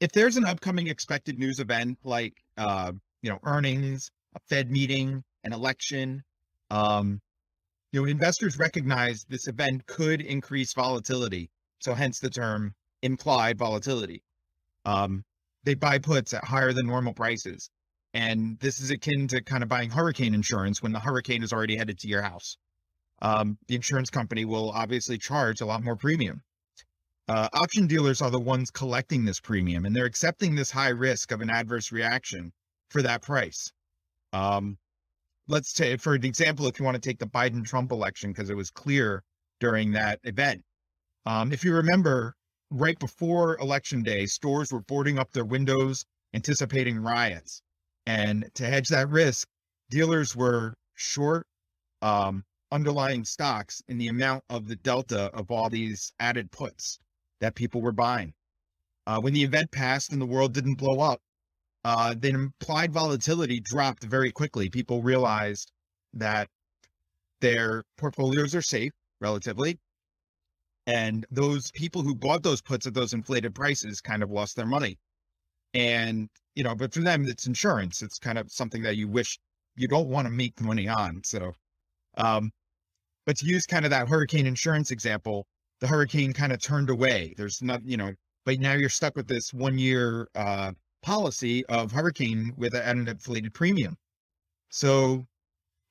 if there's an upcoming expected news event like, uh, you know, earnings, a Fed meeting, an election, um, you know, investors recognize this event could increase volatility. So hence the term implied volatility. Um, they buy puts at higher than normal prices. And this is akin to kind of buying hurricane insurance when the hurricane is already headed to your house. Um, the insurance company will obviously charge a lot more premium. Uh, option dealers are the ones collecting this premium and they're accepting this high risk of an adverse reaction for that price. Um, let's say, for an example, if you want to take the Biden Trump election, because it was clear during that event. Um, if you remember, right before election day, stores were boarding up their windows, anticipating riots. And to hedge that risk, dealers were short um, underlying stocks in the amount of the delta of all these added puts that people were buying. Uh, when the event passed and the world didn't blow up, uh, the implied volatility dropped very quickly. People realized that their portfolios are safe relatively. And those people who bought those puts at those inflated prices kind of lost their money. And, you know, but for them, it's insurance. It's kind of something that you wish you don't want to make money on. So, um, but to use kind of that hurricane insurance example, the hurricane kind of turned away. There's not, you know, but now you're stuck with this one year uh, policy of hurricane with an inflated premium. So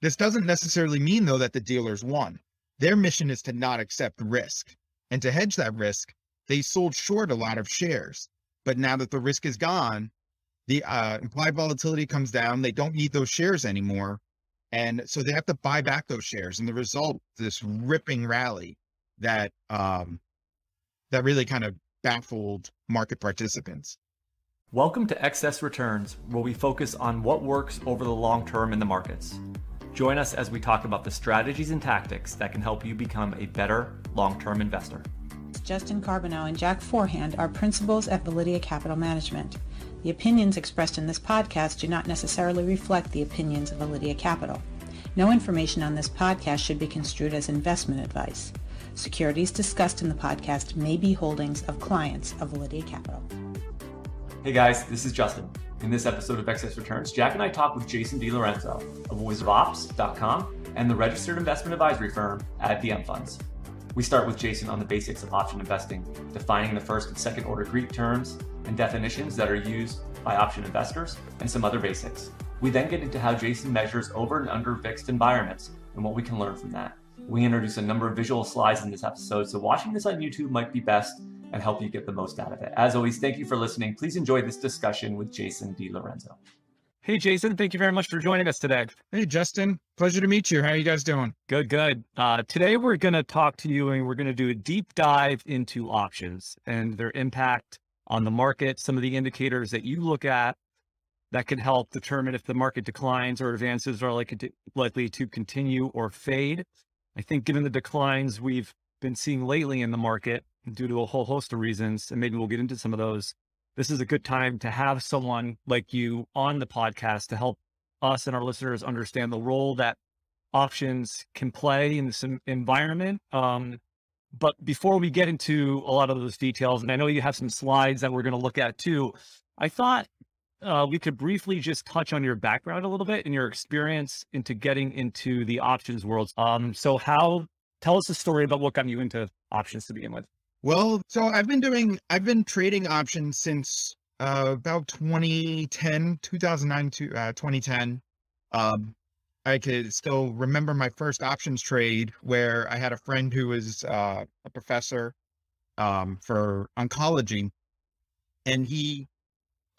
this doesn't necessarily mean though that the dealers won. Their mission is to not accept risk. And to hedge that risk, they sold short a lot of shares. But now that the risk is gone, the uh, implied volatility comes down. They don't need those shares anymore. And so they have to buy back those shares. And the result, this ripping rally that um, that really kind of baffled market participants. Welcome to Excess Returns, where we focus on what works over the long term in the markets. Join us as we talk about the strategies and tactics that can help you become a better long term investor. Justin Carbonell and Jack Forehand are principals at Validea Capital Management. The opinions expressed in this podcast do not necessarily reflect the opinions of Validea Capital. No information on this podcast should be construed as investment advice. Securities discussed in the podcast may be holdings of clients of Validea Capital. Hey guys, this is Justin. In this episode of Excess Returns, Jack and I talk with Jason DiLorenzo of wizardops.com and the registered investment advisory firm ADVM Funds. We start with Jason on the basics of option investing, defining the first and second order Greek terms and definitions that are used by option investors, and some other basics. We then get into how Jason measures over and under fixed environments and what we can learn from that. We introduce a number of visual slides in this episode, so watching this on YouTube might be best and help you get the most out of it. As always, thank you for listening. Please enjoy this discussion with Jason DiLorenzo. Hey, Jason, thank you very much for joining us today. Hey, Justin, pleasure to meet you. How are you guys doing? Good, good. Uh, today, we're going to talk to you and we're going to do a deep dive into options and their impact on the market, some of the indicators that you look at that can help determine if the market declines or advances are likely to, likely to continue or fade. I think given the declines we've been seeing lately in the market, due to a whole host of reasons, and maybe we'll get into some of those. This is a good time to have someone like you on the podcast to help us and our listeners understand the role that options can play in this environment. Um, but before we get into a lot of those details, and I know you have some slides that we're going to look at too, I thought uh, we could briefly just touch on your background a little bit and your experience into getting into the options world. Um, so how, tell us a story about what got you into options to begin with. Well, so I've been doing, I've been trading options since uh, about 2010, 2009 to uh, 2010. Um, I could still remember my first options trade where I had a friend who was uh, a professor um, for oncology, and he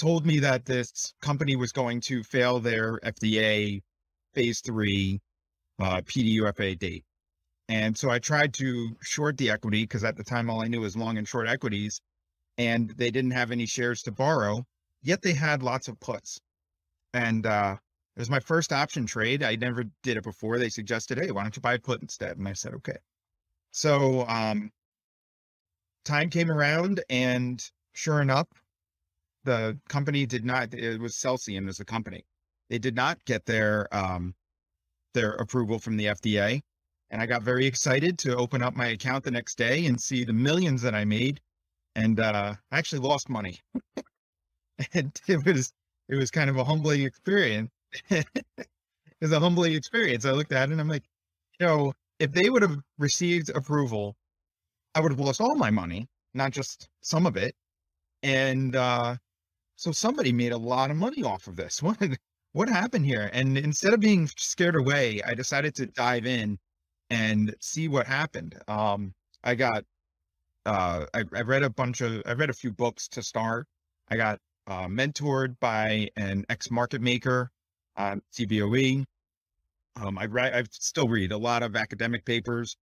told me that this company was going to fail their FDA phase three uh, PDUFA date. And so I tried to short the equity because at the time all I knew was long and short equities, and they didn't have any shares to borrow, yet they had lots of puts. And uh, it was my first option trade. I never did it before. They suggested, hey, why don't you buy a put instead? And I said, okay. So um, time came around, and sure enough, the company did not. It was Celsius as a company. They did not get their um, their approval from the FDA and I got very excited to open up my account the next day and see the millions that I made. And uh, I actually lost money. and it was it was kind of a humbling experience. it was a humbling experience. I looked at it and I'm like, you know, if they would have received approval, I would have lost all my money, not just some of it. And uh, so somebody made a lot of money off of this. What what happened here? And instead of being scared away, I decided to dive in and see what happened. Um, I got uh, I, I read a bunch of I read a few books to start. I got uh, mentored by an ex market maker, CBOE. Um, I read I still read a lot of academic papers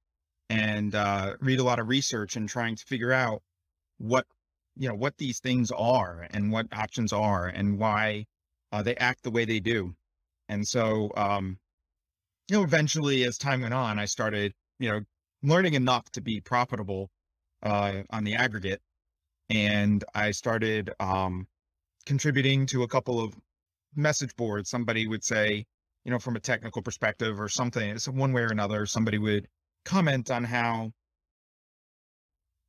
and uh, read a lot of research and trying to figure out what you know what these things are and what options are and why uh, they act the way they do. And so, um, you know, eventually as time went on, I started, you know, learning enough to be profitable uh, on the aggregate. And I started um, contributing to a couple of message boards. Somebody would say, you know, from a technical perspective or something, so one way or another, somebody would comment on how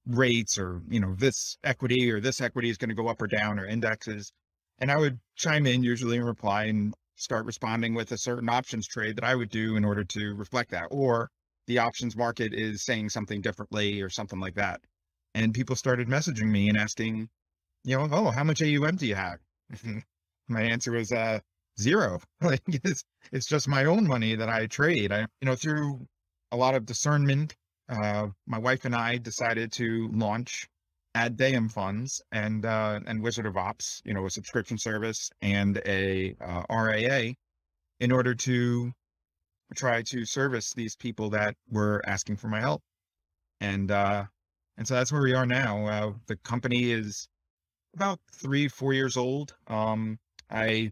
rates or, you know, this equity or this equity is going to go up or down or indexes. And I would chime in usually and reply and start responding with a certain options trade that I would do in order to reflect that. Or the options market is saying something differently or something like that. And people started messaging me and asking, you know, oh, how much AUM do you have? my answer was uh, zero. like it's, it's just my own money that I trade. I, you know, through a lot of discernment, uh, my wife and I decided to launch Ad Deum funds and uh, and Wizard of Ops, you know, a subscription service and a uh, RIA, in order to try to service these people that were asking for my help. And uh, and so that's where we are now. Uh, the company is about three, four years old. Um, I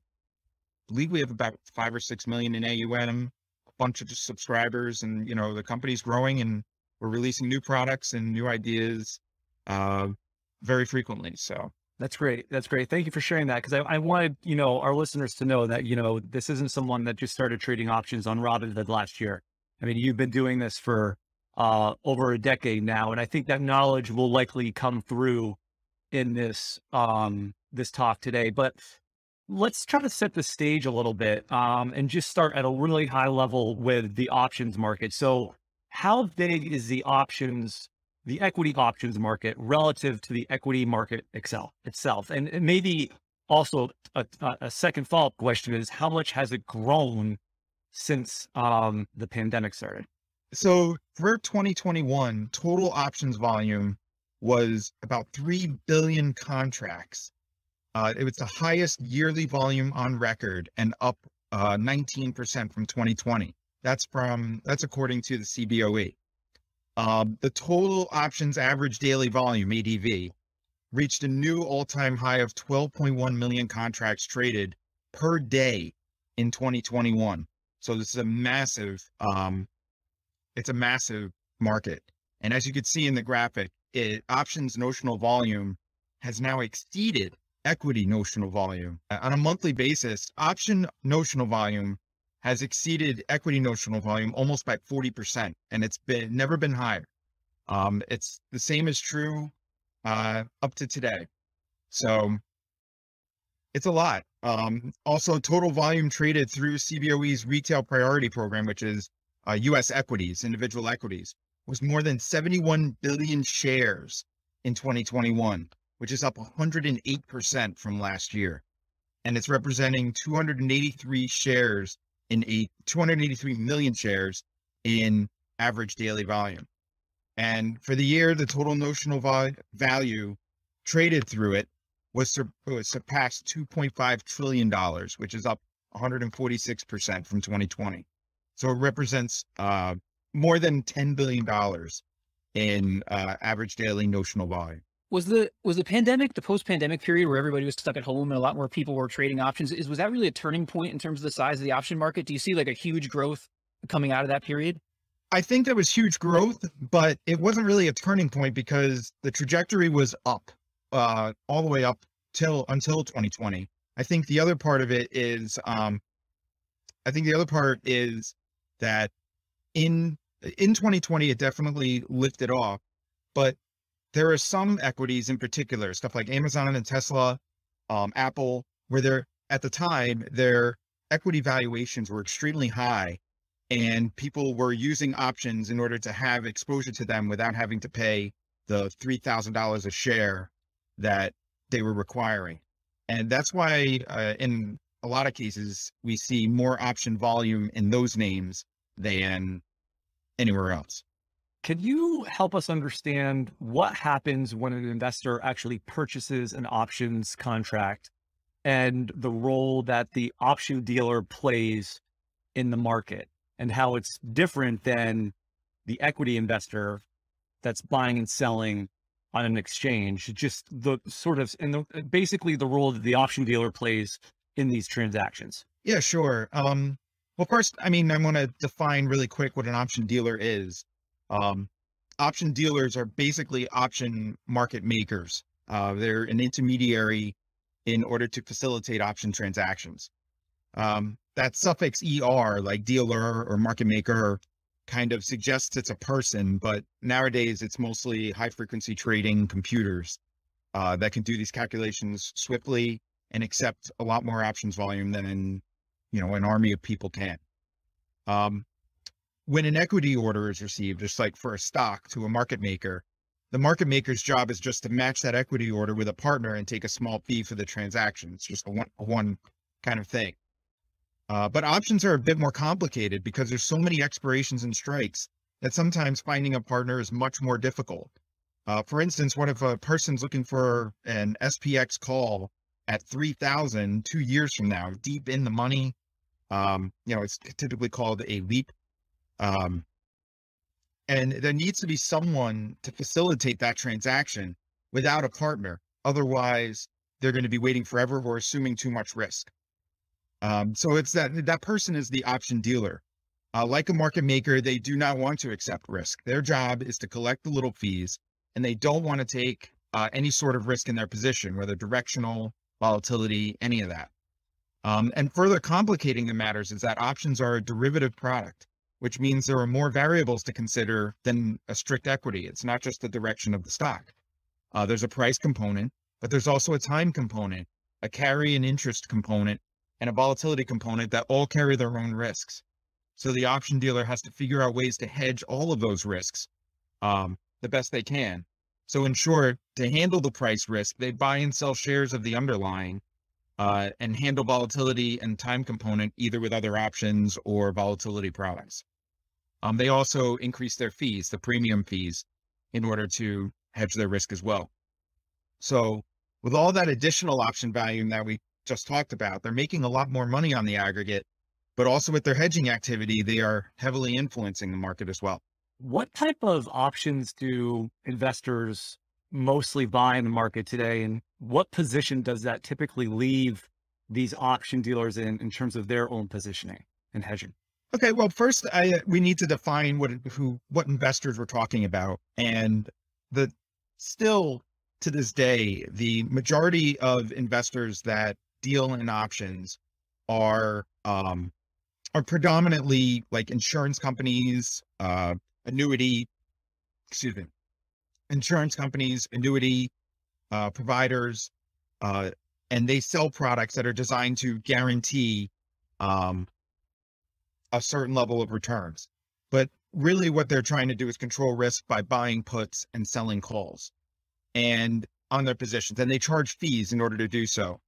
believe we have about five or six million in AUM, a bunch of subscribers, and you know the company's growing, and we're releasing new products and new ideas uh, very frequently. So that's great. That's great. Thank you for sharing that. Because I, I, wanted, you know, our listeners to know that, you know, this isn't someone that just started trading options on Robinhood last year. I mean, you've been doing this for uh, over a decade now, and I think that knowledge will likely come through in this um, this talk today. But let's try to set the stage a little bit um, and just start at a really high level with the options market. So, how big is the options the equity options market relative to the equity market itself itself. And, maybe also a, a second follow-up question is how much has it grown since um, the pandemic started? So for 2021, total options volume was about 3 billion contracts. Uh, it was the highest yearly volume on record and up uh, 19% from 2020. That's from, that's according to the CBOE. Um, the total options average daily volume, ADV, reached a new all-time high of 12.1 million contracts traded per day in 2021. So this is a massive, um, it's a massive market. And as you can see in the graphic, it, options notional volume has now exceeded equity notional volume. On a monthly basis, option notional volume has exceeded equity notional volume almost by 40%, and it's been never been higher. Um, it's the same is true uh, up to today. So it's a lot. Um, also, total volume traded through CBOE's retail priority program, which is uh, U.S. equities, individual equities, was more than 71 billion shares in 2021, which is up 108% from last year. And it's representing 283 shares in a 283 million shares in average daily volume. And for the year, the total notional value traded through it was, sur- was surpassed $2.5 trillion, which is up 146% from 2020. So it represents uh, more than $10 billion in uh, average daily notional volume was the was the pandemic the post pandemic period where everybody was stuck at home and a lot more people were trading options is was that really a turning point in terms of the size of the option market? Do you see like a huge growth coming out of that period? I think there was huge growth but it wasn't really a turning point because the trajectory was up uh all the way up till until 2020 i think the other part of it is um i think the other part is that in in 2020 it definitely lifted off but there are some equities in particular, stuff like Amazon and Tesla, um, Apple, where they're at the time their equity valuations were extremely high, and people were using options in order to have exposure to them without having to pay the three thousand dollars a share that they were requiring, and that's why uh, in a lot of cases we see more option volume in those names than anywhere else. Can you help us understand what happens when an investor actually purchases an options contract and the role that the option dealer plays in the market and how it's different than the equity investor that's buying and selling on an exchange? Just the sort of, and the, basically the role that the option dealer plays in these transactions. Yeah, sure. Um, well, first, I mean, I want to define really quick what an option dealer is. Um, option dealers are basically option market makers. Uh, they're an intermediary in order to facilitate option transactions. Um, that suffix ER, like dealer or market maker, kind of suggests it's a person, but nowadays it's mostly high frequency trading computers uh, that can do these calculations swiftly and accept a lot more options volume than in, you know, an army of people can. Um, when an equity order is received, just like for a stock to a market maker, the market maker's job is just to match that equity order with a partner and take a small fee for the transaction. It's just a one, a one kind of thing. Uh, but options are a bit more complicated because there's so many expirations and strikes that sometimes finding a partner is much more difficult. Uh, for instance, what if a person's looking for an SPX call at 3,000 two years from now, deep in the money? Um, you know, it's typically called a leap um, and there needs to be someone to facilitate that transaction without a partner. Otherwise, they're going to be waiting forever or assuming too much risk. Um, so it's that that person is the option dealer. Uh, like a market maker, they do not want to accept risk. Their job is to collect the little fees, and they don't want to take uh, any sort of risk in their position, whether directional, volatility, any of that. Um, and further complicating the matters is that options are a derivative product which means there are more variables to consider than a strict equity. It's not just the direction of the stock. Uh, there's a price component, but there's also a time component, a carry and interest component, and a volatility component that all carry their own risks. So the option dealer has to figure out ways to hedge all of those risks um, the best they can. So in short, to handle the price risk, they buy and sell shares of the underlying uh, and handle volatility and time component either with other options or volatility products. Um, they also increase their fees, the premium fees, in order to hedge their risk as well. So with all that additional option value that we just talked about, they're making a lot more money on the aggregate, but also with their hedging activity, they are heavily influencing the market as well. What type of options do investors mostly buy in the market today? And what position does that typically leave these option dealers in, in terms of their own positioning and hedging? Okay, well, first, I, we need to define what who what investors we're talking about, and the still to this day, the majority of investors that deal in options are um, are predominantly like insurance companies, uh, annuity, excuse me, insurance companies, annuity uh, providers, uh, and they sell products that are designed to guarantee um, a certain level of returns. But really, what they're trying to do is control risk by buying puts and selling calls, and on their positions, and they charge fees in order to do so.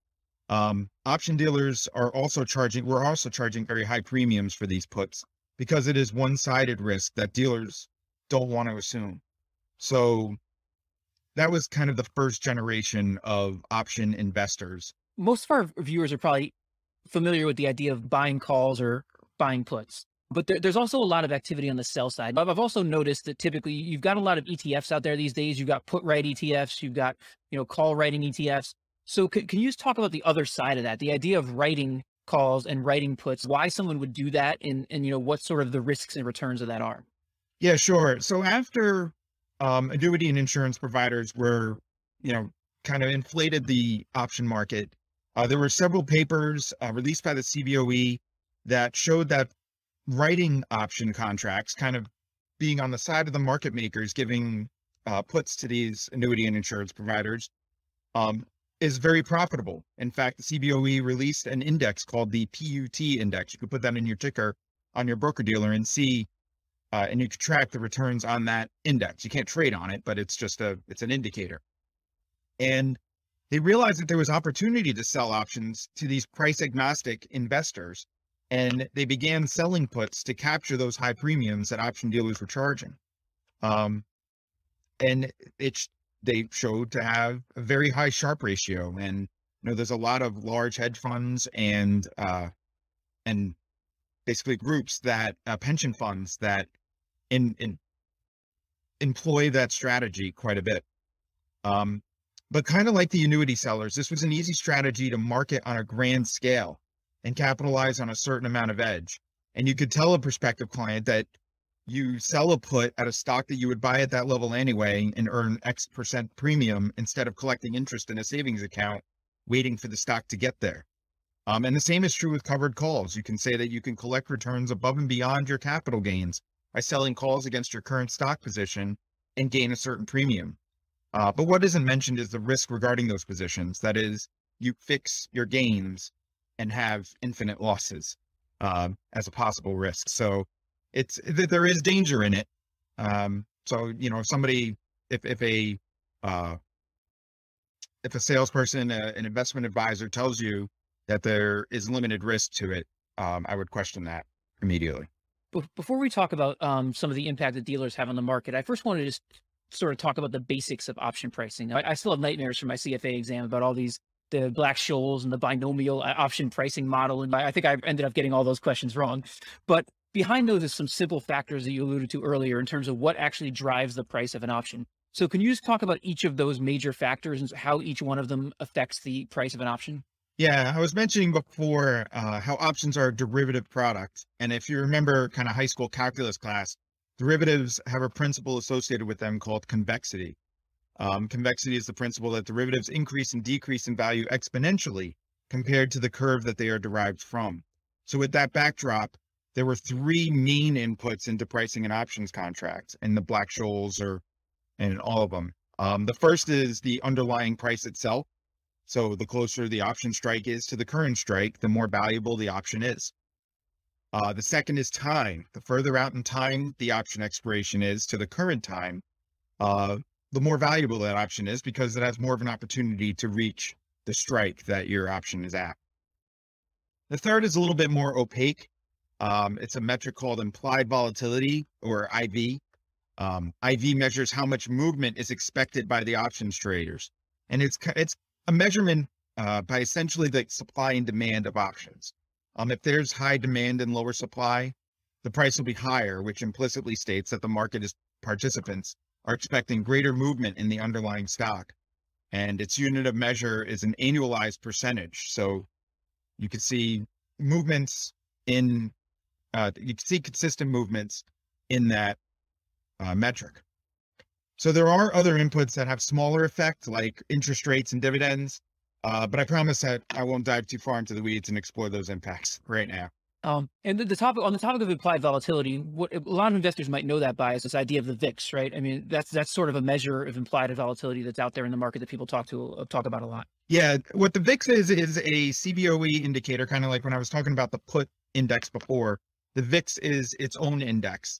Um, option dealers are also charging. We're also charging very high premiums for these puts because it is one-sided risk that dealers don't want to assume. So that was kind of the first generation of option investors. Most of our viewers are probably familiar with the idea of buying calls or buying puts. But there, there's also a lot of activity on the sell side. I've also noticed that typically you've got a lot of ETFs out there these days. You've got put right ETFs, you've got, you know, call writing ETFs. So can, can you just talk about the other side of that, the idea of writing calls and writing puts, why someone would do that and, and, you know, what sort of the risks and returns of that are? Yeah, sure. So after um, annuity and insurance providers were, you know, kind of inflated the option market. Uh, there were several papers uh, released by the CBOE that showed that writing option contracts, kind of being on the side of the market makers, giving uh, puts to these annuity and insurance providers, um, is very profitable. In fact, the CBOE released an index called the PUT index. You could put that in your ticker on your broker dealer and see, uh, and you can track the returns on that index. You can't trade on it, but it's just a, it's an indicator. And they realized that there was opportunity to sell options to these price agnostic investors. And they began selling puts to capture those high premiums that option dealers were charging. Um, and it they showed to have a very high Sharpe ratio. And you know, there's a lot of large hedge funds and uh, and basically groups that uh, pension funds that in in employ that strategy quite a bit. Um, but kind of like the annuity sellers, this was an easy strategy to market on a grand scale and capitalize on a certain amount of edge. And you could tell a prospective client that you sell a put at a stock that you would buy at that level anyway and earn X percent premium instead of collecting interest in a savings account, waiting for the stock to get there. Um, and the same is true with covered calls. You can say that you can collect returns above and beyond your capital gains by selling calls against your current stock position and gain a certain premium. Uh, but what isn't mentioned is the risk regarding those positions. That is, you fix your gains and have infinite losses uh, as a possible risk. So it's that there is danger in it. Um, so you know, if somebody, if if a uh, if a salesperson, uh, an investment advisor tells you that there is limited risk to it, um, I would question that immediately. Before we talk about um, some of the impact that dealers have on the market, I first wanted to just sort of talk about the basics of option pricing. I, I still have nightmares from my CFA exam about all these the Black-Scholes and the binomial uh, option pricing model, and I think I ended up getting all those questions wrong. But behind those is some simple factors that you alluded to earlier in terms of what actually drives the price of an option. So can you just talk about each of those major factors and how each one of them affects the price of an option? Yeah, I was mentioning before uh, how options are a derivative product. And if you remember kind of high school calculus class, derivatives have a principle associated with them called convexity. Um, convexity is the principle that derivatives increase and decrease in value exponentially compared to the curve that they are derived from. So with that backdrop, there were three main inputs into pricing an options contract in the Black-Scholes or and all of them. Um, the first is the underlying price itself. So the closer the option strike is to the current strike, the more valuable the option is. Uh, the second is time. The further out in time the option expiration is to the current time, uh, the more valuable that option is because it has more of an opportunity to reach the strike that your option is at. The third is a little bit more opaque. Um, it's a metric called implied volatility or IV. Um, IV measures how much movement is expected by the options traders, and it's it's a measurement uh, by essentially the supply and demand of options. Um, if there's high demand and lower supply, the price will be higher, which implicitly states that the market is participants are expecting greater movement in the underlying stock. And its unit of measure is an annualized percentage. So you can see movements in, uh, you can see consistent movements in that uh, metric. So there are other inputs that have smaller effect, like interest rates and dividends. Uh, but I promise that I won't dive too far into the weeds and explore those impacts right now. Um, and the, the, topic on the topic of implied volatility, what a lot of investors might know that by is this idea of the VIX, right? I mean, that's that's sort of a measure of implied volatility that's out there in the market that people talk to uh, talk about a lot. Yeah, what the VIX is is a CBOE indicator, kind of like when I was talking about the put index before. The VIX is its own index.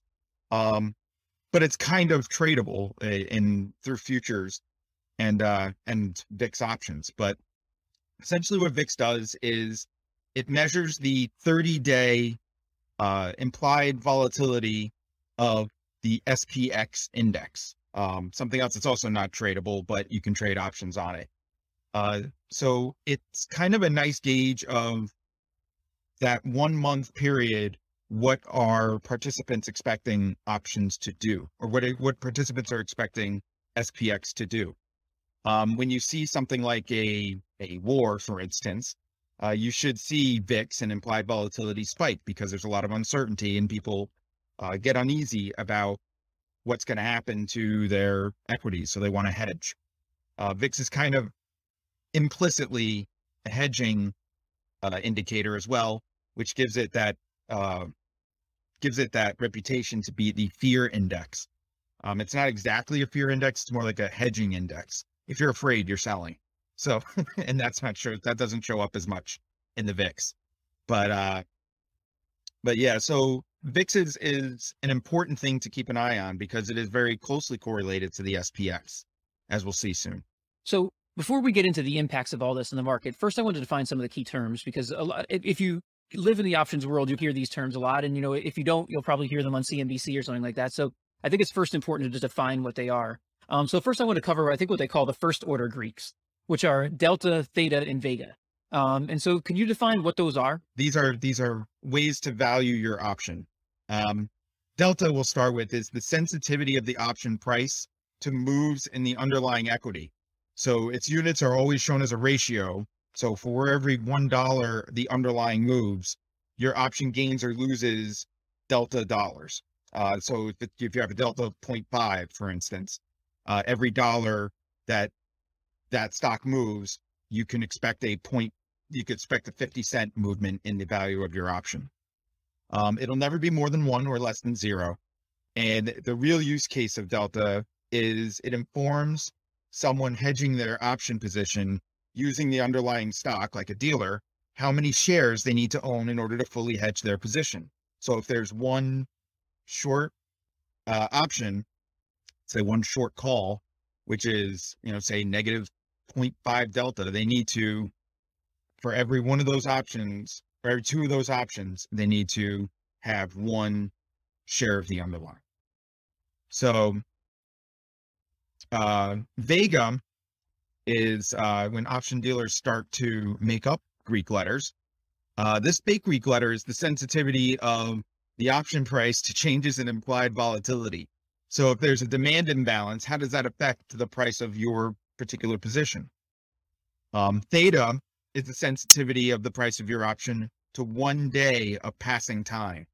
Um, but it's kind of tradable eh, in through futures and uh, and VIX options. But essentially, what VIX does is it measures the 30 day uh, implied volatility of the SPX index. Um, something else that's also not tradable, but you can trade options on it. Uh, so it's kind of a nice gauge of that one month period what are participants expecting options to do or what what participants are expecting SPX to do. Um, when you see something like a, a war, for instance, uh, you should see VIX and implied volatility spike because there's a lot of uncertainty and people uh, get uneasy about what's going to happen to their equities. So they want to hedge. Uh, VIX is kind of implicitly a hedging uh, indicator as well, which gives it that uh, gives it that reputation to be the fear index. Um, it's not exactly a fear index; it's more like a hedging index. If you're afraid, you're selling. So, and that's not sure that doesn't show up as much in the VIX, but, uh, but yeah, so VIX is, is an important thing to keep an eye on because it is very closely correlated to the SPX, as we'll see soon. So before we get into the impacts of all this in the market, first I wanted to define some of the key terms because a lot, if you live in the options world, you hear these terms a lot. And, you know, if you don't, you'll probably hear them on CNBC or something like that. So I think it's first important to just define what they are. Um, so first I want to cover, I think what they call the first order Greeks, which are delta, theta, and vega. Um, and so can you define what those are? These are, these are ways to value your option. Um, delta we'll start with is the sensitivity of the option price to moves in the underlying equity. So its units are always shown as a ratio. So for every $1 the underlying moves, your option gains or loses delta dollars. Uh, so if, if you have a delta of 0.5, for instance, uh, every dollar that that stock moves, you can expect a point, you could expect a 50 cent movement in the value of your option. Um, it'll never be more than one or less than zero. And the real use case of delta is it informs someone hedging their option position using the underlying stock, like a dealer, how many shares they need to own in order to fully hedge their position. So if there's one short uh, option, say one short call, which is, you know, say negative 0.5 delta, they need to, for every one of those options, for every two of those options, they need to have one share of the underlying. So uh, Vega is uh, when option dealers start to make up Greek letters. Uh, this fake Greek letter is the sensitivity of the option price to changes in implied volatility. So if there's a demand imbalance, how does that affect the price of your particular position? Um, theta is the sensitivity of the price of your option to one day of passing time.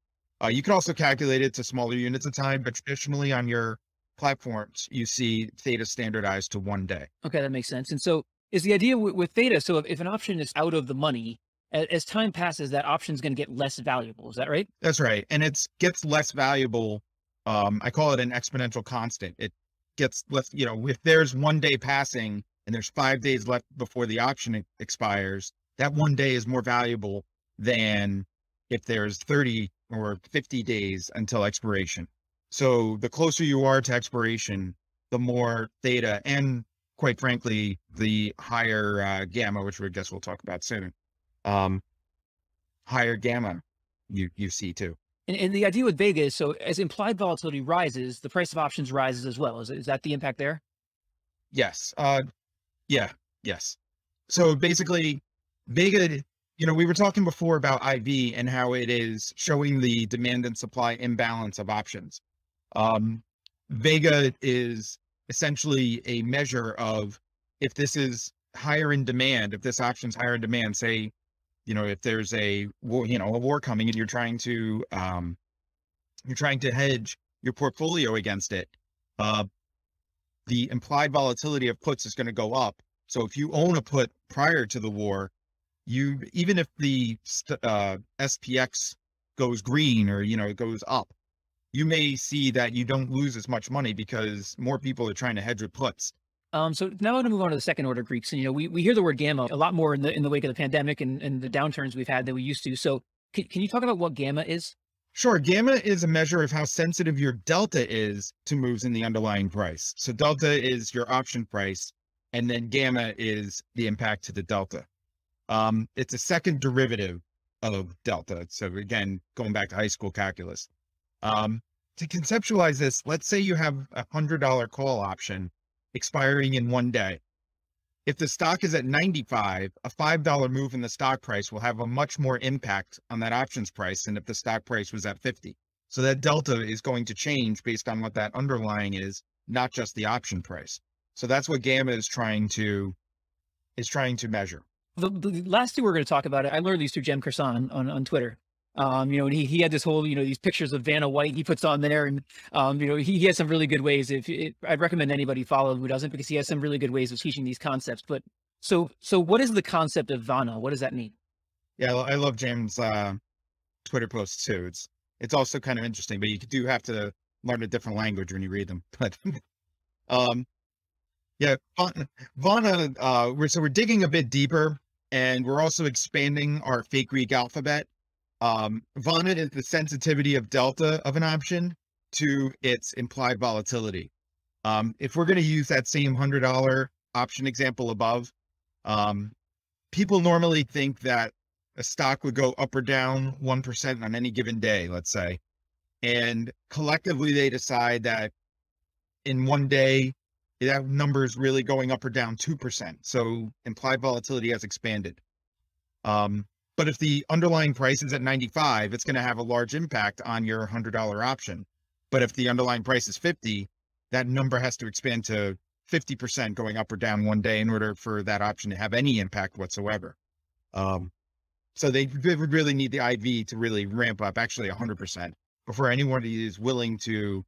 Uh, you can also calculate it to smaller units of time, but traditionally on your platforms, you see theta standardized to one day. Okay, that makes sense. And so is the idea with, with theta, so if, if an option is out of the money, as, as time passes, that option is going to get less valuable. Is that right? That's right. And it gets less valuable. Um, I call it an exponential constant. It gets less, you know, if there's one day passing and there's five days left before the option expires, that one day is more valuable than if there's 30 or 50 days until expiration. So the closer you are to expiration, the more theta and quite frankly, the higher uh, gamma, which I guess we'll talk about soon, um, higher gamma you, you see too. And, and, the idea with Vega is so as implied volatility rises, the price of options rises as well. Is, is that the impact there? Yes. Uh, yeah. Yes. So basically, Vega, you know, we were talking before about IV and how it is showing the demand and supply imbalance of options. Um, Vega is essentially a measure of if this is higher in demand, if this option's higher in demand, say, you know, if there's a war, you know, a war coming and you're trying to, um, you're trying to hedge your portfolio against it, uh, the implied volatility of puts is going to go up. So if you own a put prior to the war, you, even if the, uh, SPX goes green or, you know, it goes up, you may see that you don't lose as much money because more people are trying to hedge with puts. Um, so now I'm going to move on to the second order Greeks. And, you know, we, we hear the word gamma a lot more in the, in the wake of the pandemic and, and the downturns we've had than we used to. So can, can you talk about what gamma is? Sure. Gamma is a measure of how sensitive your delta is to moves in the underlying price. So delta is your option price, and then gamma is the impact to the delta. Um, it's a second derivative of delta. So again, going back to high school calculus. Um, to conceptualize this, let's say you have a hundred dollar call option expiring in one day. If the stock is at 95, a $5 move in the stock price will have a much more impact on that options price than if the stock price was at 50. So that delta is going to change based on what that underlying is, not just the option price. So that's what Gamma is trying to is trying to measure. The, the last two we're going to talk about, I learned these through Jam Croissant on, on Twitter. Um, you know, he, he had this whole, you know, these pictures of Vanna White he puts on there. And, um, you know, he, he has some really good ways. If it, I'd recommend anybody follow who doesn't, because he has some really good ways of teaching these concepts. But so, so what is the concept of Vanna? What does that mean? Yeah, I love James' uh, Twitter posts too. It's, it's also kind of interesting, but you do have to learn a different language when you read them. But, um, Yeah, Vanna. Uh, we're so we're digging a bit deeper, and we're also expanding our fake Greek alphabet. Um, Vanna is the sensitivity of delta of an option to its implied volatility. Um, if we're going to use that same hundred dollar option example above, um, people normally think that a stock would go up or down 1% on any given day, let's say. And collectively, they decide that in one day, that number is really going up or down 2%. So implied volatility has expanded. Um, but if the underlying price is at 95, it's going to have a large impact on your $100 option. But if the underlying price is 50, that number has to expand to 50% going up or down one day in order for that option to have any impact whatsoever. Um, so they would really need the IV to really ramp up actually 100% before anyone is willing to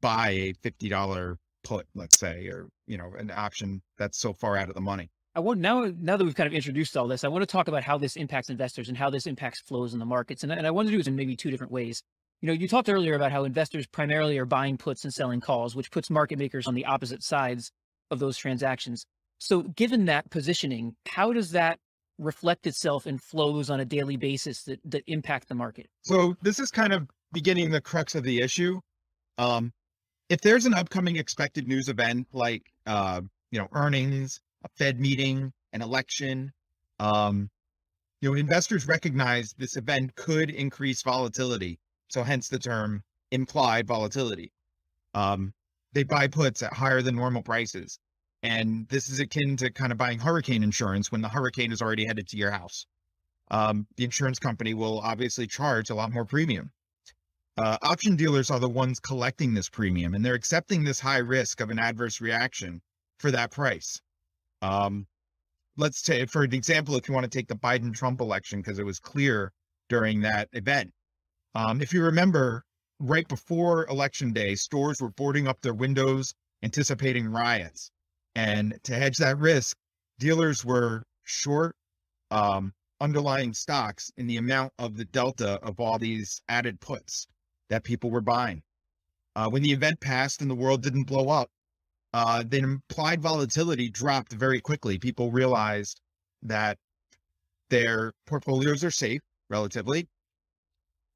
buy a $50 put, let's say, or, you know, an option that's so far out of the money. I want now, now that we've kind of introduced all this, I want to talk about how this impacts investors and how this impacts flows in the markets. And, and I want to do this in maybe two different ways. You know, you talked earlier about how investors primarily are buying puts and selling calls, which puts market makers on the opposite sides of those transactions. So given that positioning, how does that reflect itself in flows on a daily basis that, that impact the market? So this is kind of beginning the crux of the issue. Um, if there's an upcoming expected news event like, uh, you know, earnings, a Fed meeting, an election, um, you know, investors recognize this event could increase volatility. So hence the term implied volatility. Um, they buy puts at higher than normal prices. And this is akin to kind of buying hurricane insurance when the hurricane is already headed to your house. Um, the insurance company will obviously charge a lot more premium. Uh, option dealers are the ones collecting this premium and they're accepting this high risk of an adverse reaction for that price. Um, let's say, for an example, if you want to take the Biden Trump election, because it was clear during that event. Um, if you remember, right before election day, stores were boarding up their windows, anticipating riots. And to hedge that risk, dealers were short um, underlying stocks in the amount of the delta of all these added puts that people were buying. Uh, when the event passed and the world didn't blow up, uh, the implied volatility dropped very quickly. People realized that their portfolios are safe relatively,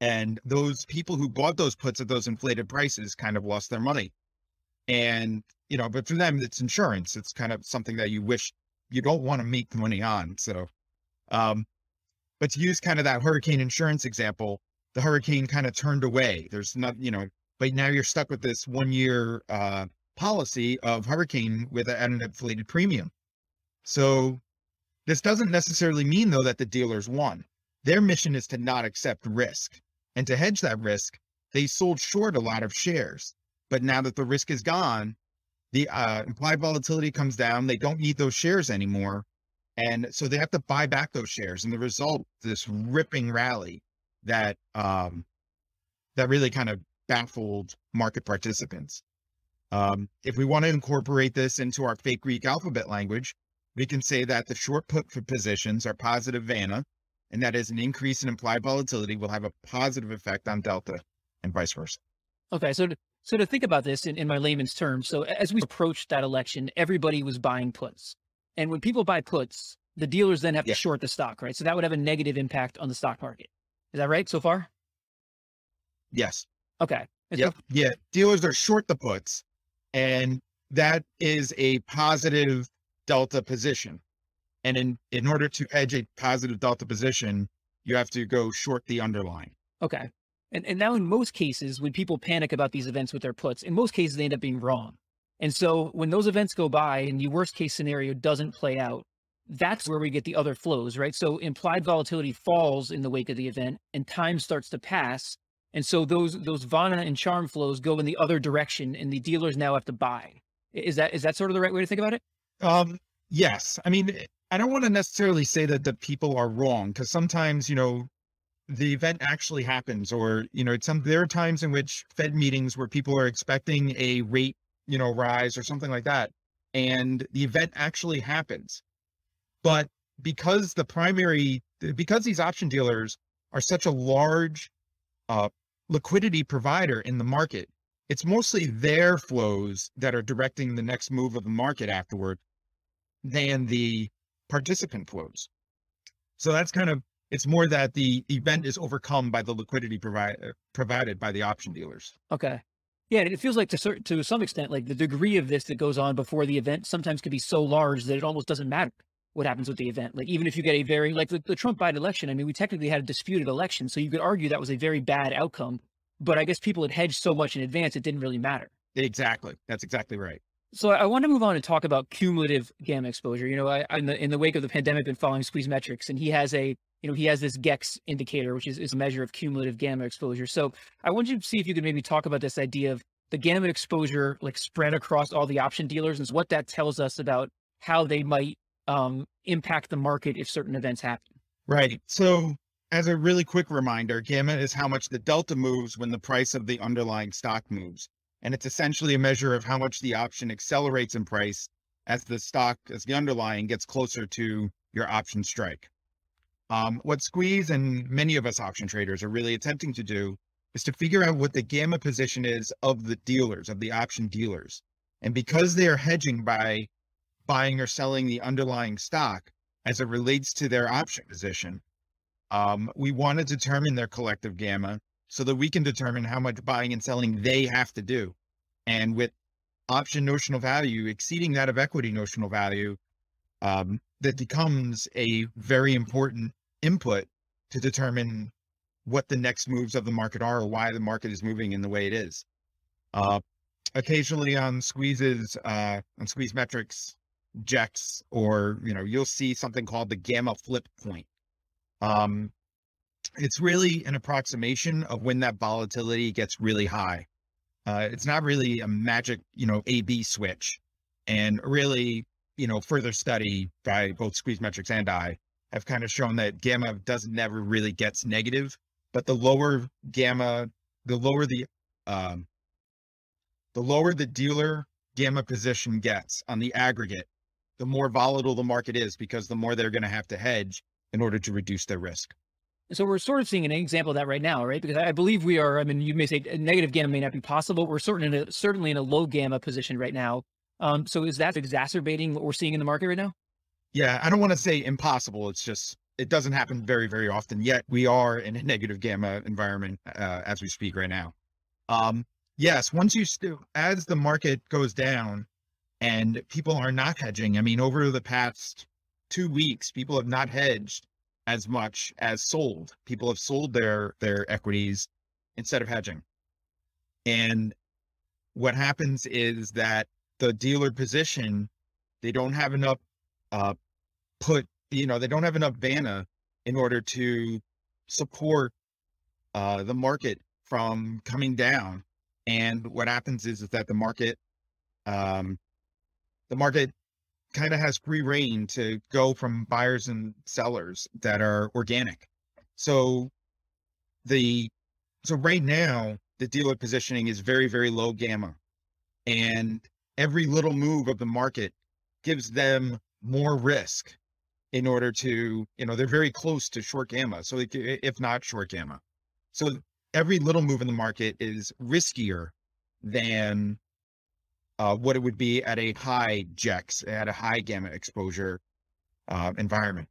and those people who bought those puts at those inflated prices kind of lost their money. And, you know, but for them, it's insurance. It's kind of something that you wish you don't want to make money on. So, um, but to use kind of that hurricane insurance example, the hurricane kind of turned away. There's not, you know, but now you're stuck with this one year uh, policy of hurricane with an inflated premium. So this doesn't necessarily mean though that the dealers won. Their mission is to not accept risk. And to hedge that risk, they sold short a lot of shares. But now that the risk is gone, the uh, implied volatility comes down. They don't need those shares anymore. And so they have to buy back those shares. And the result, this ripping rally that um, that really kind of baffled market participants. Um, if we want to incorporate this into our fake Greek alphabet language, we can say that the short put positions are positive Vanna, and that is an increase in implied volatility will have a positive effect on delta and vice versa. Okay, so to, so to think about this in, in my layman's terms, so as we approached that election, everybody was buying puts. And when people buy puts, the dealers then have yeah. to short the stock, right? So that would have a negative impact on the stock market. Is that right so far? Yes. Okay. yep. yeah. Dealers are short the puts, and that is a positive delta position. And in, in order to hedge a positive delta position, you have to go short the underlying. Okay. And, and now in most cases, when people panic about these events with their puts, in most cases, they end up being wrong. And so when those events go by and the worst case scenario doesn't play out, that's where we get the other flows, right? So implied volatility falls in the wake of the event and time starts to pass. And so those those Vanna and charm flows go in the other direction and the dealers now have to buy. Is that is that sort of the right way to think about it? Um, yes. I mean, I don't want to necessarily say that the people are wrong because sometimes, you know, the event actually happens or, you know, some there are times in which Fed meetings where people are expecting a rate, you know, rise or something like that. And the event actually happens. But because the primary because these option dealers are such a large uh, liquidity provider in the market, it's mostly their flows that are directing the next move of the market afterward than the participant flows. So that's kind of it's more that the event is overcome by the liquidity provi- uh, provided by the option dealers. Okay. Yeah, it feels like to to some extent, like the degree of this that goes on before the event sometimes can be so large that it almost doesn't matter what happens with the event. Like even if you get a very like the, the Trump Biden election, I mean, we technically had a disputed election, so you could argue that was a very bad outcome. But I guess people had hedged so much in advance, it didn't really matter. Exactly. That's exactly right. So I want to move on and talk about cumulative gamma exposure. You know, I, in the in the wake of the pandemic, been following Squeeze Metrics, and he has a you know he has this GEX indicator, which is, is a measure of cumulative gamma exposure. So I want you to see if you could maybe talk about this idea of the gamma exposure like spread across all the option dealers and what that tells us about how they might um, impact the market if certain events happen. Right. So as a really quick reminder, gamma is how much the delta moves when the price of the underlying stock moves. And it's essentially a measure of how much the option accelerates in price as the stock, as the underlying gets closer to your option strike. Um, what Squeeze and many of us option traders are really attempting to do is to figure out what the gamma position is of the dealers, of the option dealers. And because they are hedging by buying or selling the underlying stock as it relates to their option position, um, we want to determine their collective gamma so that we can determine how much buying and selling they have to do. And with option notional value exceeding that of equity notional value, um, that becomes a very important input to determine what the next moves of the market are or why the market is moving in the way it is. Uh, occasionally on squeezes, uh, on squeeze metrics, GEX, or, you know, you'll see something called the gamma flip point. Um, it's really an approximation of when that volatility gets really high. Uh, it's not really a magic, you know, A B switch. And really, you know, further study by both Squeeze Metrics and I have kind of shown that gamma doesn't never really gets negative, but the lower gamma, the lower the, um, the lower the dealer gamma position gets on the aggregate, the more volatile the market is because the more they're going to have to hedge in order to reduce their risk. So we're sort of seeing an example of that right now, right? Because I believe we are. I mean, you may say a negative gamma may not be possible. We're certainly in a, certainly in a low gamma position right now. Um, so is that exacerbating what we're seeing in the market right now? Yeah, I don't want to say impossible. It's just it doesn't happen very very often. Yet we are in a negative gamma environment uh, as we speak right now. Um, yes, once you as the market goes down and people are not hedging. I mean, over the past two weeks, people have not hedged as much as sold. People have sold their their equities instead of hedging. And what happens is that the dealer position, they don't have enough uh put, you know, they don't have enough Vanna in order to support uh the market from coming down. And what happens is, is that the market um the market kind of has free reign to go from buyers and sellers that are organic. So the so right now the dealer positioning is very very low gamma, and every little move of the market gives them more risk in order to you know they're very close to short gamma, so if not short gamma, so every little move in the market is riskier than uh, what it would be at a high GEX, at a high gamma exposure uh, environment.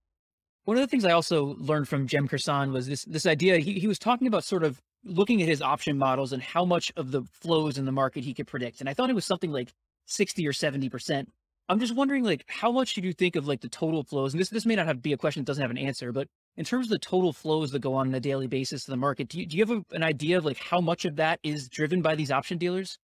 One of the things I also learned from Cem Karsan was this this idea. He, he was talking about sort of looking at his option models and how much of the flows in the market he could predict. And I thought it was something like 60 or 70%. I'm just wondering, like, how much did you think of like the total flows? And this this may not have be a question that doesn't have an answer, but in terms of the total flows that go on on a daily basis to the market, do you, do you have a, an idea of like how much of that is driven by these option dealers?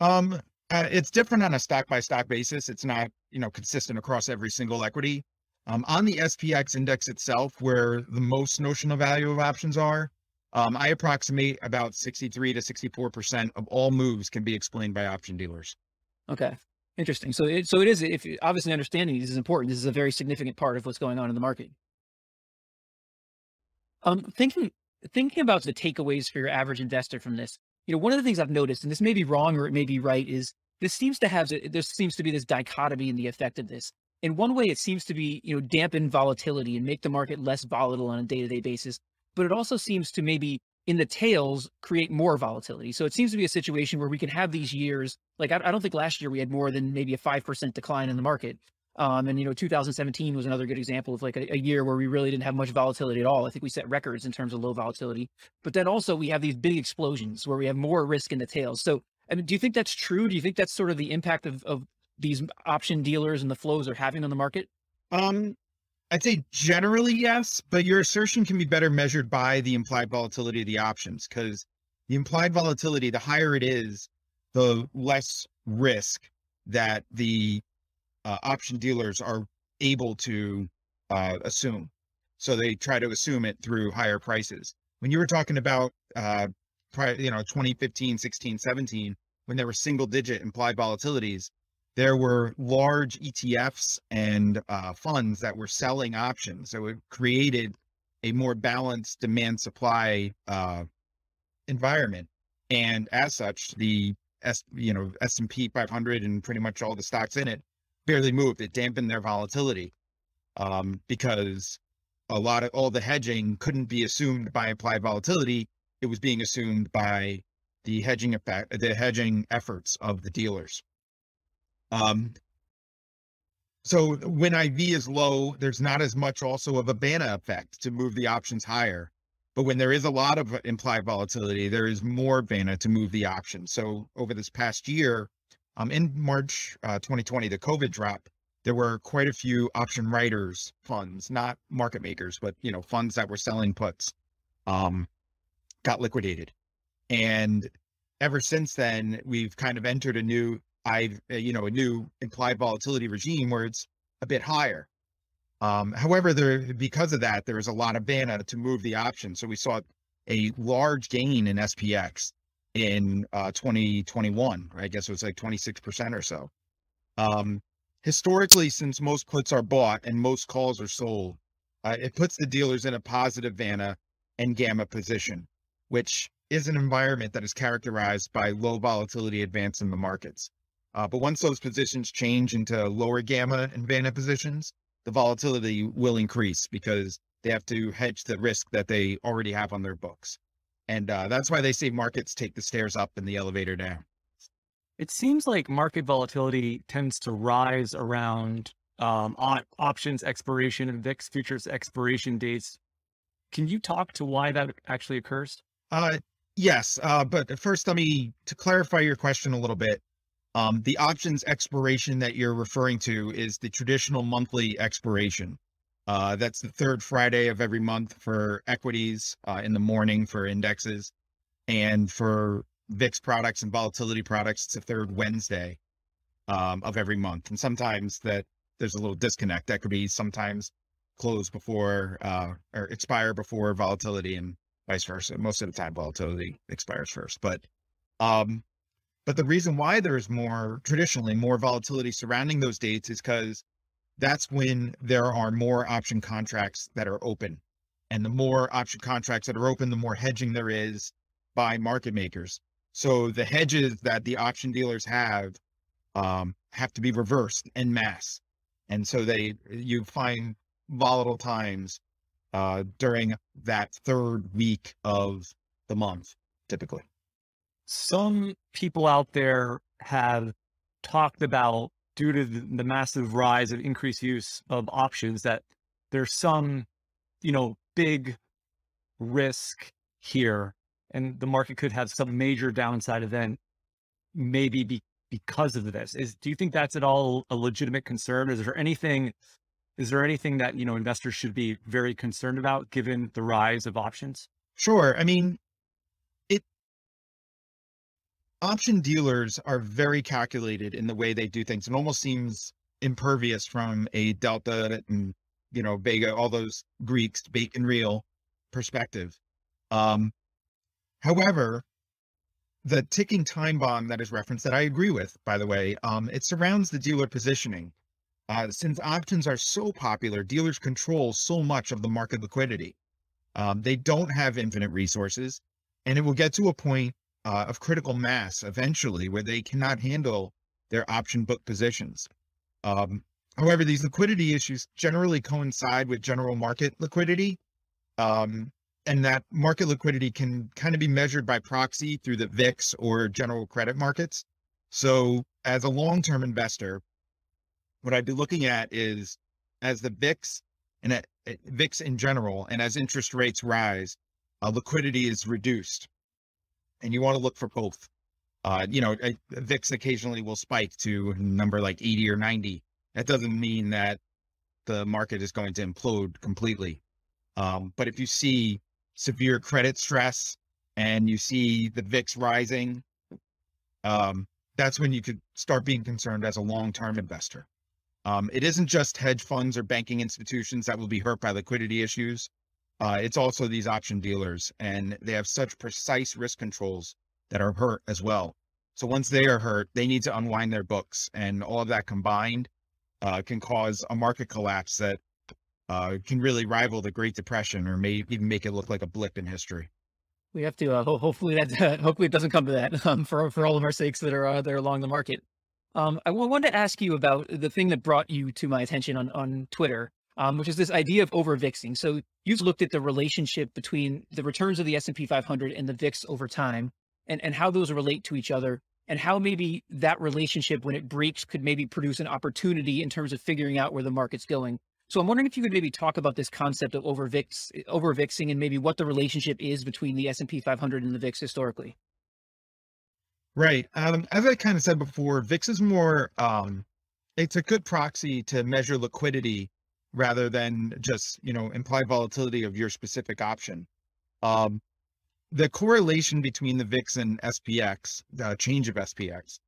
Um, uh, it's different on a stock by stock basis. It's not, you know, consistent across every single equity. Um, on the SPX index itself, where the most notional value of options are, um, I approximate about 63 to 64% of all moves can be explained by option dealers. Okay. Interesting. So it, so it is, if obviously understanding this is important, this is a very significant part of what's going on in the market. Um, thinking, thinking about the takeaways for your average investor from this, you know, one of the things I've noticed, and this may be wrong or it may be right, is this seems to have there seems to be this dichotomy in the effect of this. In one way, it seems to be you know dampen volatility and make the market less volatile on a day to day basis, but it also seems to maybe in the tails create more volatility. So it seems to be a situation where we can have these years. Like I, I don't think last year we had more than maybe a five percent decline in the market. Um, and you know, 2017 was another good example of like a, a, year where we really didn't have much volatility at all. I think we set records in terms of low volatility. But then also we have these big explosions where we have more risk in the tails. So I mean, do you think that's true? Do you think that's sort of the impact of, of these option dealers and the flows are having on the market? Um, I'd say generally yes, but your assertion can be better measured by the implied volatility of the options because the implied volatility, the higher it is, the less risk that the uh, option dealers are able to uh, assume. So they try to assume it through higher prices. When you were talking about, uh, you know, 2015, 16, 17, when there were single digit implied volatilities, there were large ETFs and uh, funds that were selling options. So it created a more balanced demand supply uh, environment. And as such, the S, you know, S&P 500 and pretty much all the stocks in it barely moved. It dampened their volatility um, because a lot of all the hedging couldn't be assumed by implied volatility. It was being assumed by the hedging effect, the hedging efforts of the dealers. Um, so when IV is low, there's not as much also of a Vanna effect to move the options higher. But when there is a lot of implied volatility, there is more Vanna to move the options. So over this past year, um, in March uh, 2020, the COVID drop, there were quite a few option writers funds, not market makers, but you know funds that were selling puts, um, got liquidated, and ever since then we've kind of entered a new I've you know, a new implied volatility regime where it's a bit higher. Um, however, there because of that, there is a lot of Vanna to move the option. So we saw a large gain in SPX in uh, 2021. I guess it was like 26% or so. Um, historically, since most puts are bought and most calls are sold, uh, it puts the dealers in a positive Vanna and gamma position, which is an environment that is characterized by low volatility advance in the markets. Uh, but once those positions change into lower gamma and Vanna positions, the volatility will increase because they have to hedge the risk that they already have on their books. And uh, that's why they say markets take the stairs up and the elevator down. It seems like market volatility tends to rise around um, options expiration and VIX futures expiration dates. Can you talk to why that actually occurs? Uh, yes, uh, but first, let me to clarify your question a little bit. Um, the options expiration that you're referring to is the traditional monthly expiration. Uh, that's the third Friday of every month for equities uh, in the morning for indexes. And for VIX products and volatility products, it's the third Wednesday um, of every month. And sometimes that there's a little disconnect. Equities sometimes close before uh, or expire before volatility and vice versa. Most of the time, volatility expires first. But um, but the reason why there's more traditionally more volatility surrounding those dates is because that's when there are more option contracts that are open. And the more option contracts that are open, the more hedging there is by market makers. So the hedges that the option dealers have um, have to be reversed en masse. And so they you find volatile times uh, during that third week of the month, typically some people out there have talked about due to the, massive rise of increased use of options that there's some you know big risk here and the market could have some major downside event maybe be, because of this. Is do you think that's at all a legitimate concern? Is there anything is there anything that you know investors should be very concerned about given the rise of options? Sure. I mean option dealers are very calculated in the way they do things. It almost seems impervious from a Delta and you know Vega, all those Greeks, bacon real perspective. Um, however, the ticking time bomb that is referenced, that I agree with, by the way, um, it surrounds the dealer positioning. Uh, since options are so popular, dealers control so much of the market liquidity. Um, they don't have infinite resources, and it will get to a point uh, of critical mass eventually where they cannot handle their option book positions. Um, however, these liquidity issues generally coincide with general market liquidity. Um, and that market liquidity can kind of be measured by proxy through the VIX or general credit markets. So as a long-term investor, what I'd be looking at is as the VIX and at, at VIX in general, and as interest rates rise, uh, liquidity is reduced, and you want to look for both. Uh, you know, VIX occasionally will spike to a number like 80 or 90. That doesn't mean that the market is going to implode completely. Um, but if you see severe credit stress and you see the VIX rising, um, that's when you could start being concerned as a long-term investor. Um, it isn't just hedge funds or banking institutions that will be hurt by liquidity issues. Uh, it's also these option dealers, and they have such precise risk controls that are hurt as well. So once they are hurt, they need to unwind their books, and all of that combined uh, can cause a market collapse that uh, can really rival the Great Depression or may even make it look like a blip in history. We have to uh, ho- hopefully that hopefully it doesn't come to that um, for for all of our sakes that are uh, that are along the market. Um, I wanted to ask you about the thing that brought you to my attention on on Twitter, um, which is this idea of over vixing. So you've looked at the relationship between the returns of the S and P 500 and the VIX over time, and and how those relate to each other, and how maybe that relationship when it breaks could maybe produce an opportunity in terms of figuring out where the market's going. So I'm wondering if you could maybe talk about this concept of over VIX, over VIXing, and maybe what the relationship is between the S&P 500 and the VIX historically. Right. Um, as I kind of said before, VIX is more, um, it's a good proxy to measure liquidity rather than just, you know, implied volatility of your specific option. Um, the correlation between the VIX and SPX, the change of SPX,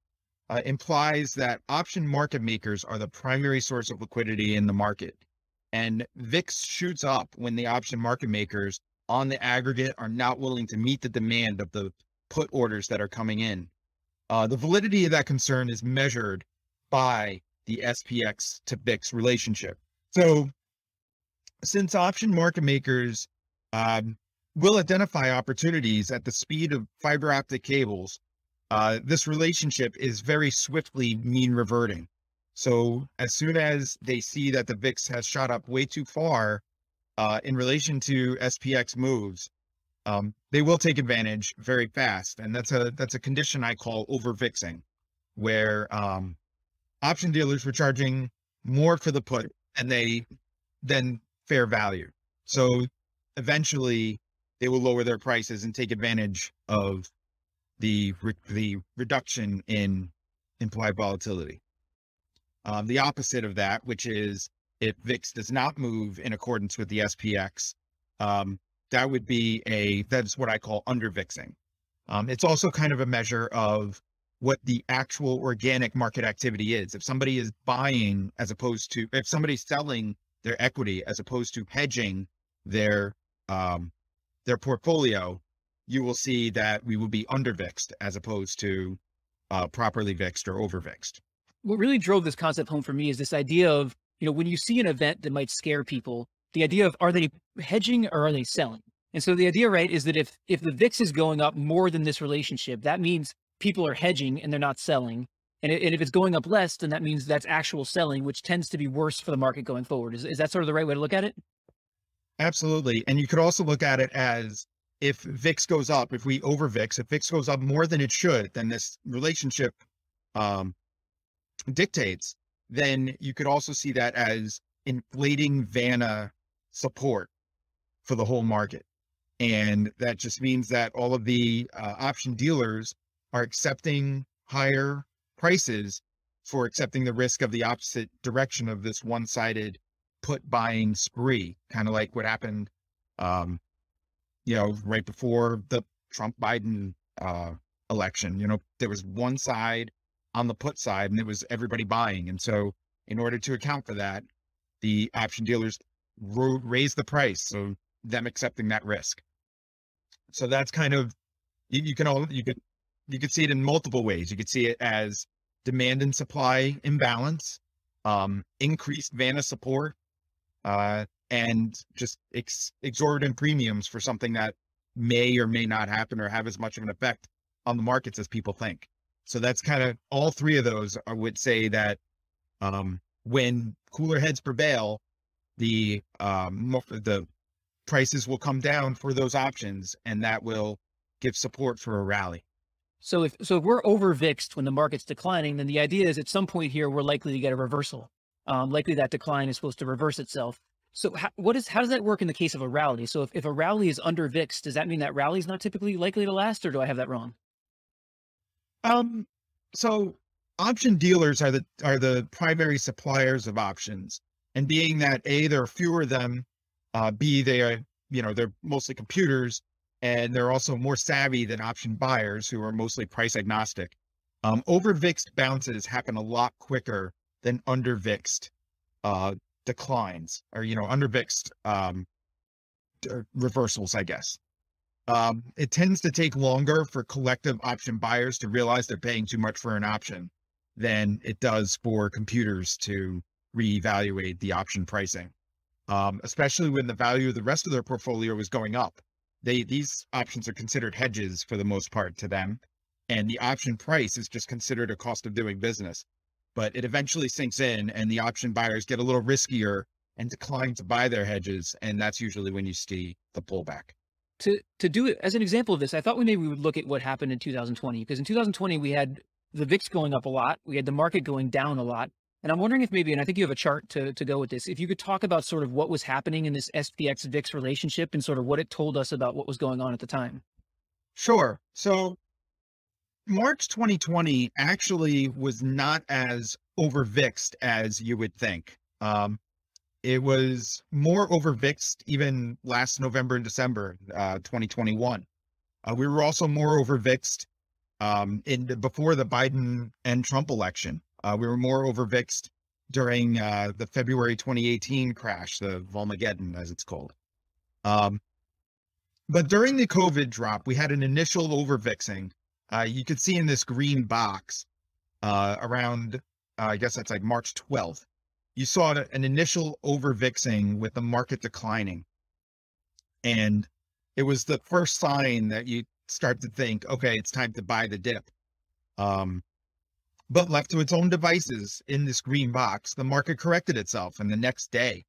uh, implies that option market makers are the primary source of liquidity in the market. And VIX shoots up when the option market makers on the aggregate are not willing to meet the demand of the put orders that are coming in. Uh, the validity of that concern is measured by the SPX to VIX relationship. So, since option market makers um, will identify opportunities at the speed of fiber optic cables, uh, this relationship is very swiftly mean reverting. So as soon as they see that the VIX has shot up way too far uh, in relation to SPX moves, um, they will take advantage very fast, and that's a that's a condition I call over VIXing, where um, option dealers were charging more for the put and they then fair value. So eventually, they will lower their prices and take advantage of the re- the reduction in implied volatility. Um, the opposite of that, which is if VIX does not move in accordance with the SPX, um, that would be a, that's what I call under VIXing. Um, it's also kind of a measure of what the actual organic market activity is. If somebody is buying as opposed to, if somebody's selling their equity as opposed to hedging their, um, their portfolio, you will see that we will be under VIXed as opposed to uh, properly VIXed or over VIXed what really drove this concept home for me is this idea of, you know, when you see an event that might scare people, the idea of are they hedging or are they selling? And so the idea, right, is that if if the VIX is going up more than this relationship, that means people are hedging and they're not selling. And, and if it's going up less, then that means that's actual selling, which tends to be worse for the market going forward. Is, is that sort of the right way to look at it? Absolutely. And you could also look at it as if VIX goes up, if we over VIX, if VIX goes up more than it should, then this relationship um, dictates, then you could also see that as inflating Vanna support for the whole market. And that just means that all of the uh, option dealers are accepting higher prices for accepting the risk of the opposite direction of this one sided put buying spree, kind of like what happened, um, you know, right before the Trump Biden uh, election. You know, there was one side on the put side and it was everybody buying. And so in order to account for that, the option dealers ro- raise the price. So them accepting that risk. So that's kind of, you, you can all, you could, you could see it in multiple ways. You could see it as demand and supply imbalance, um, increased Vanna support, uh, and just ex- exorbitant premiums for something that may or may not happen or have as much of an effect on the markets as people think. So that's kind of all three of those. I would say that um, when cooler heads prevail, the um, the prices will come down for those options and that will give support for a rally. So if so if we're over VIXed when the market's declining, then the idea is at some point here we're likely to get a reversal. Um, likely that decline is supposed to reverse itself. So how, what is how does that work in the case of a rally? So if, if a rally is under does that mean that rally is not typically likely to last, or do I have that wrong? Um, so option dealers are the are the primary suppliers of options, and being that a there are fewer of them, uh, b they are you know they're mostly computers, and they're also more savvy than option buyers who are mostly price agnostic. Um, over VIXed bounces happen a lot quicker than under VIXed uh, declines, or you know under VIXed um, reversals, I guess. Um, it tends to take longer for collective option buyers to realize they're paying too much for an option than it does for computers to reevaluate the option pricing, um, especially when the value of the rest of their portfolio is going up. They these options are considered hedges for the most part to them, and the option price is just considered a cost of doing business. But it eventually sinks in, and the option buyers get a little riskier and decline to buy their hedges, and that's usually when you see the pullback to to do it as an example of this, I thought we maybe we would look at what happened in 2020 because in 2020 we had the VIX going up a lot, we had the market going down a lot, and I'm wondering if maybe, and I think you have a chart to to go with this, if you could talk about sort of what was happening in this SPX VIX relationship and sort of what it told us about what was going on at the time. Sure. So March 2020 actually was not as over VIXed as you would think. Um, it was more overvixed even last November and December, uh, 2021. Uh, we were also more overvixed um, in the, before the Biden and Trump election. Uh, we were more overvixed during uh, the February 2018 crash, the Volmageddon, as it's called. Um, but during the COVID drop, we had an initial overvixing. Uh, you could see in this green box uh, around, I guess that's like March 12th you saw an initial overvixing with the market declining. And it was the first sign that you start to think, okay, it's time to buy the dip. Um, but left to its own devices in this green box, the market corrected itself. And the next day,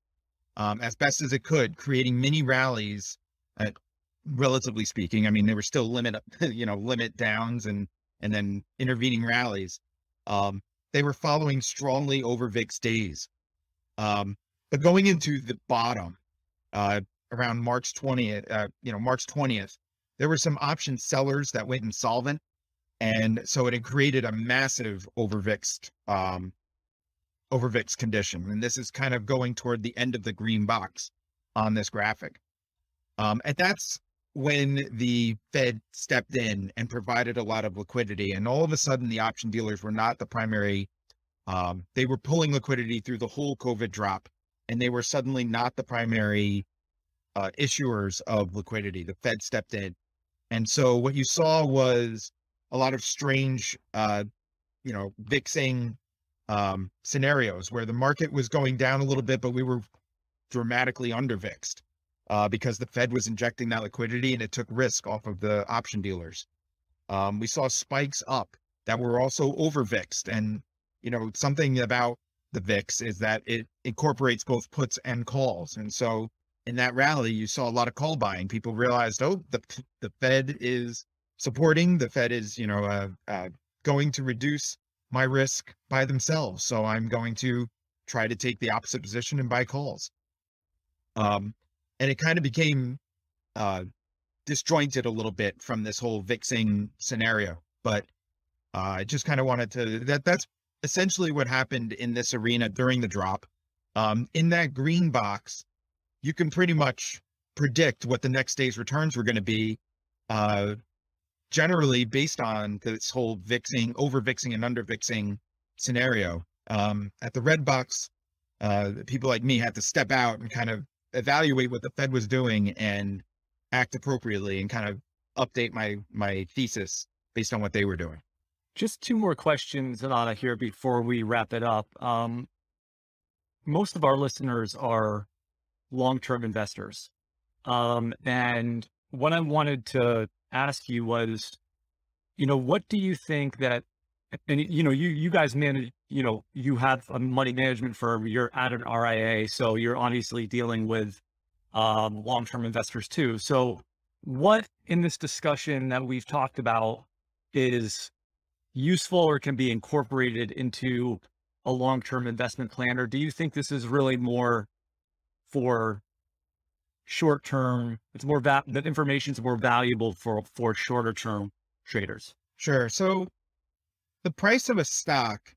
um, as best as it could, creating mini rallies, at, relatively speaking. I mean, they were still limit, you know, limit downs and and then intervening rallies. Um, they were following strongly over VIX days. Um, but going into the bottom, uh, around March 20th, uh, you know, March 20th, there were some option sellers that went insolvent. And so it had created a massive overvixed, um, overvixed condition. And this is kind of going toward the end of the green box on this graphic. Um, and that's when the Fed stepped in and provided a lot of liquidity. And all of a sudden, the option dealers were not the primary. Um, they were pulling liquidity through the whole COVID drop, and they were suddenly not the primary uh, issuers of liquidity. The Fed stepped in. And so what you saw was a lot of strange, uh, you know, VIXing um, scenarios where the market was going down a little bit, but we were dramatically under VIXed uh, because the Fed was injecting that liquidity and it took risk off of the option dealers. Um, we saw spikes up that were also over VIXed. And, you know, something about the VIX is that it incorporates both puts and calls. And so in that rally, you saw a lot of call buying. People realized, oh, the, the Fed is supporting, the Fed is, you know, uh, uh, going to reduce my risk by themselves. So I'm going to try to take the opposite position and buy calls. Um, and it kind of became uh, disjointed a little bit from this whole vixing scenario. But uh, I just kind of wanted to that that's essentially what happened in this arena during the drop. Um, in that green box, you can pretty much predict what the next day's returns were going to be. Uh, generally based on this whole vixing, over vixing and under vixing scenario. Um, at the red box, uh, people like me had to step out and kind of evaluate what the Fed was doing and act appropriately and kind of update my my thesis based on what they were doing. Just two more questions, Anana, here before we wrap it up. Um, most of our listeners are long-term investors. Um, and what I wanted to ask you was, you know, what do you think that, and you know, you you guys manage you know, you have a money management firm, you're at an RIA, so you're obviously dealing with um, long-term investors too. So what in this discussion that we've talked about is useful or can be incorporated into a long-term investment plan? Or do you think this is really more for short-term, it's more, va- that information is more valuable for, for shorter term traders? Sure. So the price of a stock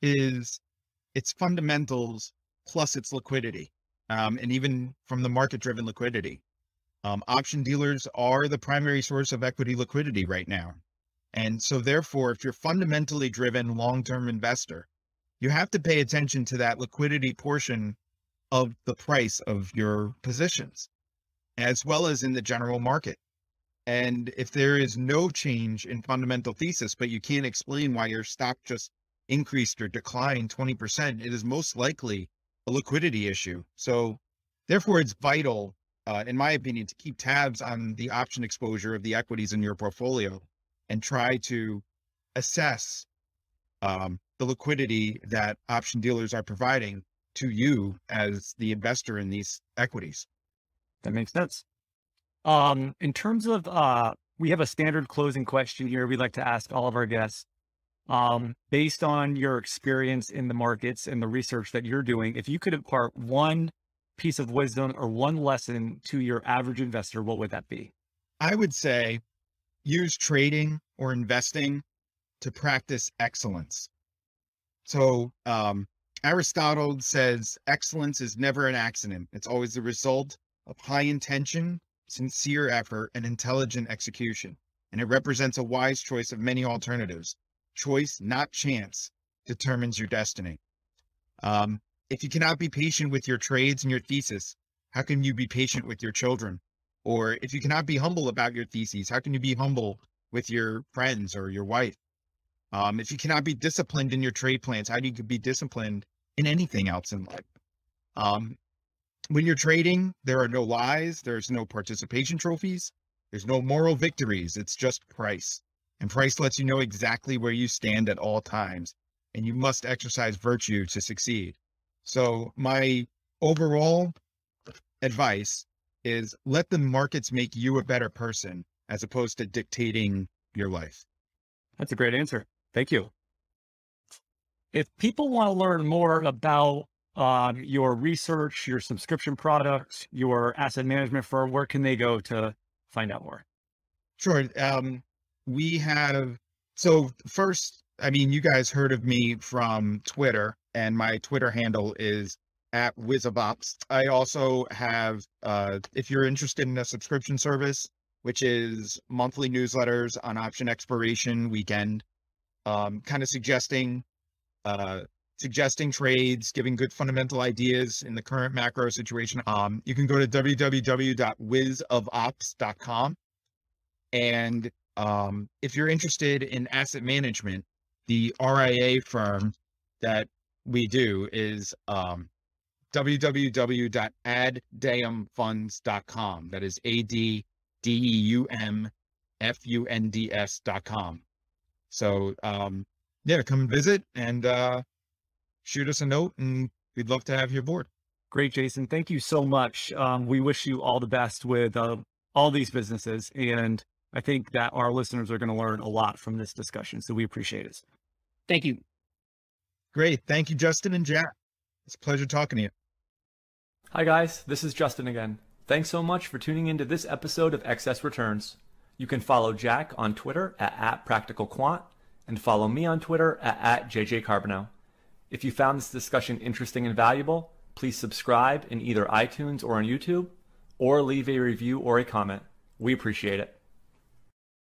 is its fundamentals plus its liquidity, um, and even from the market driven liquidity. Um, option dealers are the primary source of equity liquidity right now. And so, therefore, if you're fundamentally driven long term investor, you have to pay attention to that liquidity portion of the price of your positions, as well as in the general market. And if there is no change in fundamental thesis, but you can't explain why your stock just increased or declined 20%, it is most likely a liquidity issue. So, therefore, it's vital, uh, in my opinion, to keep tabs on the option exposure of the equities in your portfolio and try to assess um, the liquidity that option dealers are providing to you as the investor in these equities. That makes sense. Um, in terms of, uh, we have a standard closing question here We'd like to ask all of our guests. Um, based on your experience in the markets and the research that you're doing, if you could impart one piece of wisdom or one lesson to your average investor, what would that be? I would say use trading or investing to practice excellence. So, um, Aristotle says excellence is never an accident. It's always the result of high intention sincere effort, and intelligent execution, and it represents a wise choice of many alternatives. Choice, not chance, determines your destiny. Um, if you cannot be patient with your trades and your thesis, how can you be patient with your children? Or if you cannot be humble about your theses, how can you be humble with your friends or your wife? Um, if you cannot be disciplined in your trade plans, how do you be disciplined in anything else in life? Um, when you're trading, there are no lies, there's no participation trophies, there's no moral victories. It's just price. And price lets you know exactly where you stand at all times. And you must exercise virtue to succeed. So, my overall advice is let the markets make you a better person as opposed to dictating your life. That's a great answer. Thank you. If people want to learn more about um, your research, your subscription products, your asset management firm, where can they go to find out more? Sure. Um, we have, so first, I mean, you guys heard of me from Twitter, and my Twitter handle is at WizOfOps. I also have, uh, if you're interested in a subscription service, which is monthly newsletters on option expiration weekend, um, kind of suggesting uh, suggesting trades, giving good fundamental ideas in the current macro situation. Um, you can go to www.wizofops.com. And um, if you're interested in asset management, the RIA firm that we do is um, www.addeumfunds.com. That is A D D E U M F U N D S.com. So, um, yeah, come visit and uh, shoot us a note and we'd love to have you aboard. Great, Jason. Thank you so much. Um, we wish you all the best with uh, all these businesses. And I think that our listeners are going to learn a lot from this discussion. So we appreciate it. Thank you. Great. Thank you, Justin and Jack. It's a pleasure talking to you. Hi, guys. This is Justin again. Thanks so much for tuning into this episode of Excess Returns. You can follow Jack on Twitter at, at PracticalQuant and follow me on Twitter at, at JJCarbonneau. If you found this discussion interesting and valuable, please subscribe in either iTunes or on YouTube, or leave a review or a comment. We appreciate it.